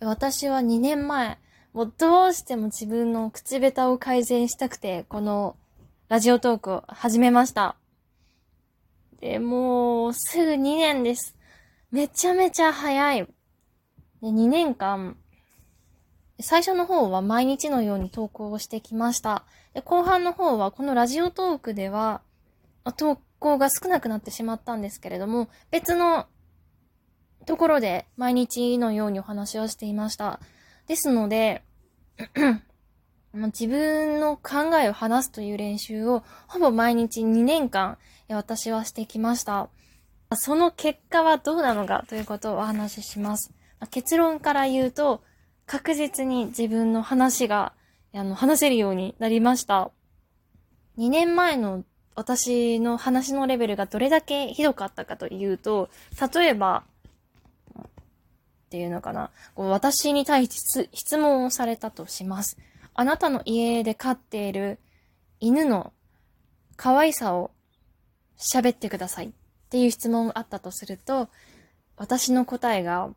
私は2年前、もうどうしても自分の口下手を改善したくて、このラジオトークを始めました。で、もうすぐ2年です。めちゃめちゃ早い。で、2年間、最初の方は毎日のように投稿をしてきました。で、後半の方はこのラジオトークでは、投稿が少なくなってしまったんですけれども、別のところで毎日のようにお話をしていました。ですので、自分の考えを話すという練習をほぼ毎日2年間私はしてきました。その結果はどうなのかということをお話しします。結論から言うと、確実に自分の話が、あの、話せるようになりました。2年前の私の話のレベルがどれだけひどかったかというと、例えば、っていうのかな。こう私に対して質問をされたとします。あなたの家で飼っている犬の可愛さを喋ってくださいっていう質問があったとすると、私の答えが、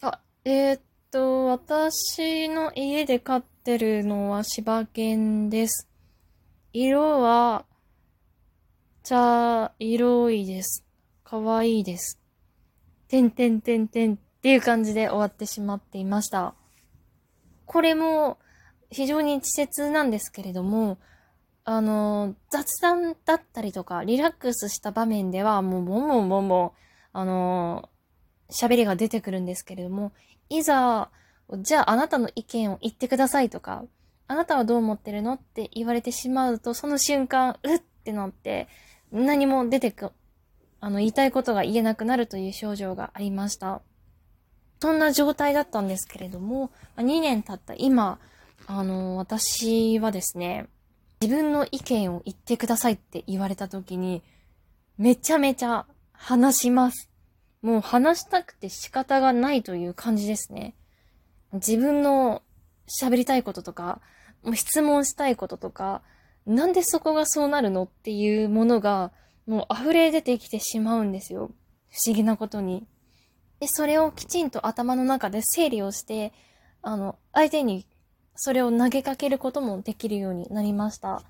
あ、えー、っと、私の家で飼ってるのは柴犬です。色は、茶色いです。かわいいです。てんてんてんてんっていう感じで終わってしまっていました。これも非常に稚拙なんですけれども、あの、雑談だったりとか、リラックスした場面では、もう、もももも、あの、喋りが出てくるんですけれども、いざ、じゃああなたの意見を言ってくださいとか、あなたはどう思ってるのって言われてしまうと、その瞬間、うってなって、何も出てく、あの、言いたいことが言えなくなるという症状がありました。そんな状態だったんですけれども、2年経った今、あの、私はですね、自分の意見を言ってくださいって言われた時に、めちゃめちゃ話します。もう話したくて仕方がないという感じですね。自分の喋りたいこととか、もう質問したいこととか、なんでそこがそうなるのっていうものが、もう溢れ出てきてしまうんですよ。不思議なことに。で、それをきちんと頭の中で整理をして、あの、相手にそれを投げかけることもできるようになりました。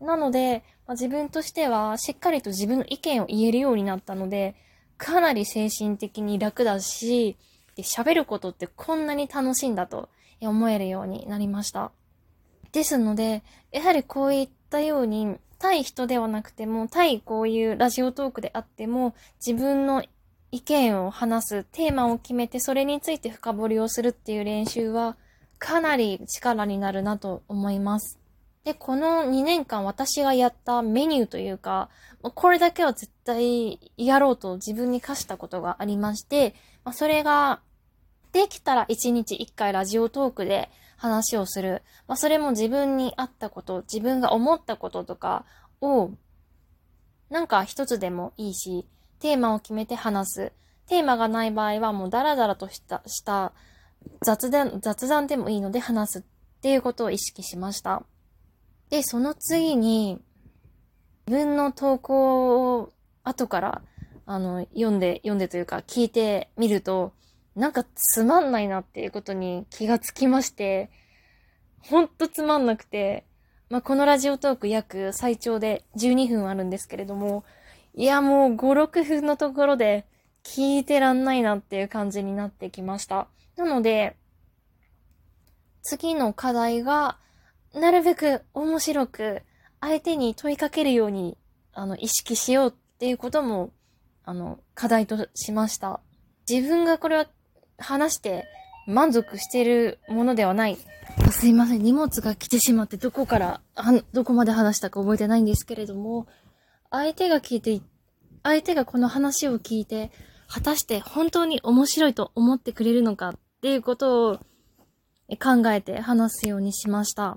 なので、まあ、自分としてはしっかりと自分の意見を言えるようになったので、かなり精神的に楽だし、で喋ることってこんなに楽しいんだと思えるようになりました。ですので、やはりこういったように、対人ではなくても、対こういうラジオトークであっても、自分の意見を話す、テーマを決めてそれについて深掘りをするっていう練習は、かなり力になるなと思います。で、この2年間私がやったメニューというか、これだけは絶対やろうと自分に課したことがありまして、それが、できたら1日1回ラジオトークで話をする。まあ、それも自分に合ったこと、自分が思ったこととかを、なんか一つでもいいし、テーマを決めて話す。テーマがない場合はもうダラダラとした、した雑談、雑談でもいいので話すっていうことを意識しました。で、その次に、自分の投稿を後から、あの、読んで、読んでというか聞いてみると、なんかつまんないなっていうことに気がつきまして、ほんとつまんなくて、まあ、このラジオトーク約最長で12分あるんですけれども、いやもう5、6分のところで聞いてらんないなっていう感じになってきました。なので、次の課題が、なるべく面白く、相手に問いかけるように、あの、意識しようっていうことも、あの、課題としました。自分がこれは話して満足しているものではない。すいません、荷物が来てしまってどこから、どこまで話したか覚えてないんですけれども、相手が聞いて、相手がこの話を聞いて、果たして本当に面白いと思ってくれるのかっていうことを考えて話すようにしました。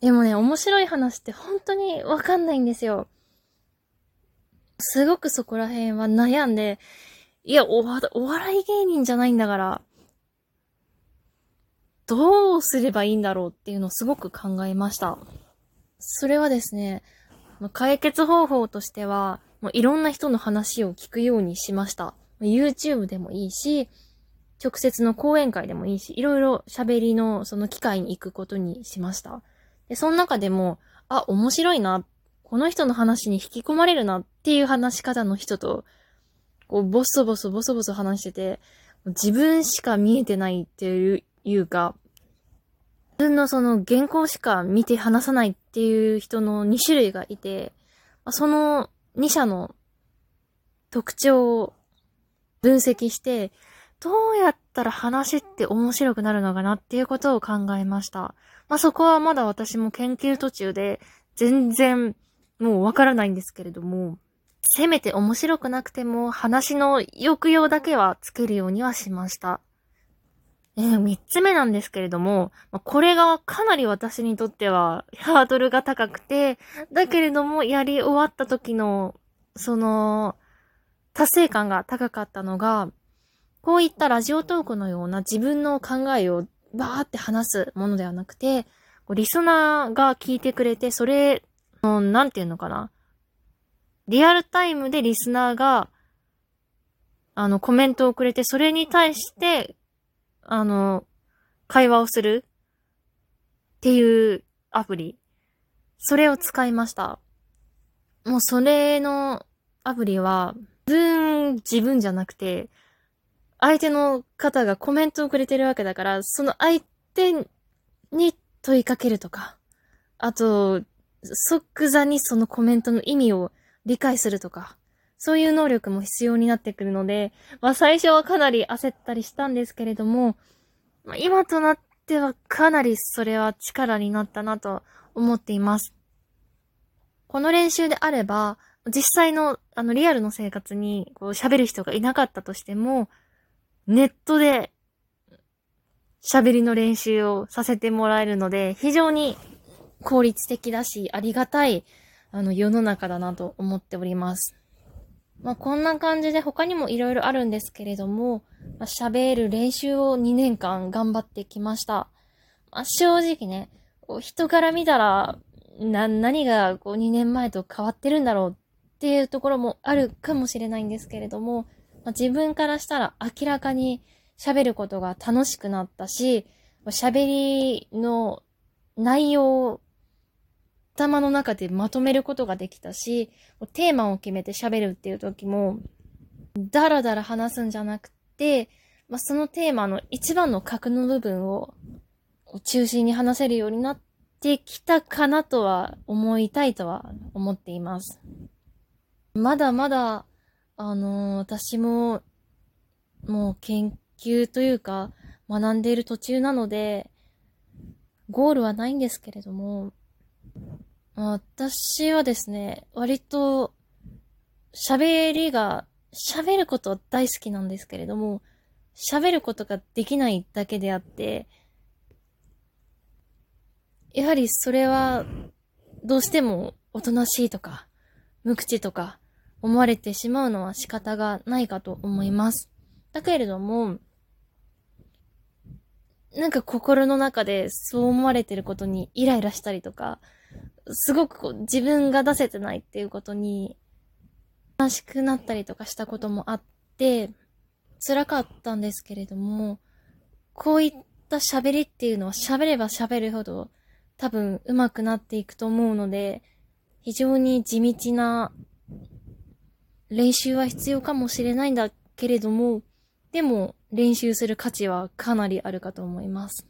でもね、面白い話って本当にわかんないんですよ。すごくそこら辺は悩んで、いや、お笑い芸人じゃないんだから、どうすればいいんだろうっていうのをすごく考えました。それはですね、ま解決方法としては、もういろんな人の話を聞くようにしました。YouTube でもいいし、直接の講演会でもいいし、いろいろ喋りのその機会に行くことにしました。で、その中でも、あ、面白いな、この人の話に引き込まれるなっていう話し方の人と、こう、ボソボソボソボソ話してて、自分しか見えてないっていうか、自分のその原稿しか見て話さないっていう人の2種類がいて、その2社の特徴を分析して、どうやったら話って面白くなるのかなっていうことを考えました。まあ、そこはまだ私も研究途中で全然もうわからないんですけれども、せめて面白くなくても話の抑揚だけはつけるようにはしました。え、三つ目なんですけれども、これがかなり私にとってはハードルが高くて、だけれどもやり終わった時の、その、達成感が高かったのが、こういったラジオトークのような自分の考えをバーって話すものではなくて、リスナーが聞いてくれて、それ、なんていうのかな。リアルタイムでリスナーが、あの、コメントをくれて、それに対して、あの、会話をするっていうアプリ。それを使いました。もうそれのアプリは、自分、自分じゃなくて、相手の方がコメントをくれてるわけだから、その相手に問いかけるとか、あと、即座にそのコメントの意味を理解するとか、そういう能力も必要になってくるので、まあ最初はかなり焦ったりしたんですけれども、まあ、今となってはかなりそれは力になったなと思っています。この練習であれば、実際の、あの、リアルの生活に、こう、喋る人がいなかったとしても、ネットで、喋りの練習をさせてもらえるので、非常に効率的だし、ありがたい、あの、世の中だなと思っております。まあ、こんな感じで他にも色々あるんですけれども、まあ、喋る練習を2年間頑張ってきました。まあ、正直ね、人から見たら、な、何がこう2年前と変わってるんだろうっていうところもあるかもしれないんですけれども、まあ、自分からしたら明らかに喋ることが楽しくなったし、喋りの内容頭の中でまとめることができたし、テーマを決めて喋るっていう時も、だらだら話すんじゃなくて、まあ、そのテーマの一番の核の部分を中心に話せるようになってきたかなとは思いたいとは思っています。まだまだ、あのー、私も、もう研究というか、学んでいる途中なので、ゴールはないんですけれども、私はですね、割と、喋りが、喋ること大好きなんですけれども、喋ることができないだけであって、やはりそれは、どうしてもおとなしいとか、無口とか、思われてしまうのは仕方がないかと思います。だけれども、なんか心の中でそう思われてることにイライラしたりとか、すごくこう自分が出せてないっていうことに悲しくなったりとかしたこともあって、辛かったんですけれども、こういった喋りっていうのは喋れば喋るほど多分上手くなっていくと思うので、非常に地道な練習は必要かもしれないんだけれども、でも練習する価値はかなりあるかと思います。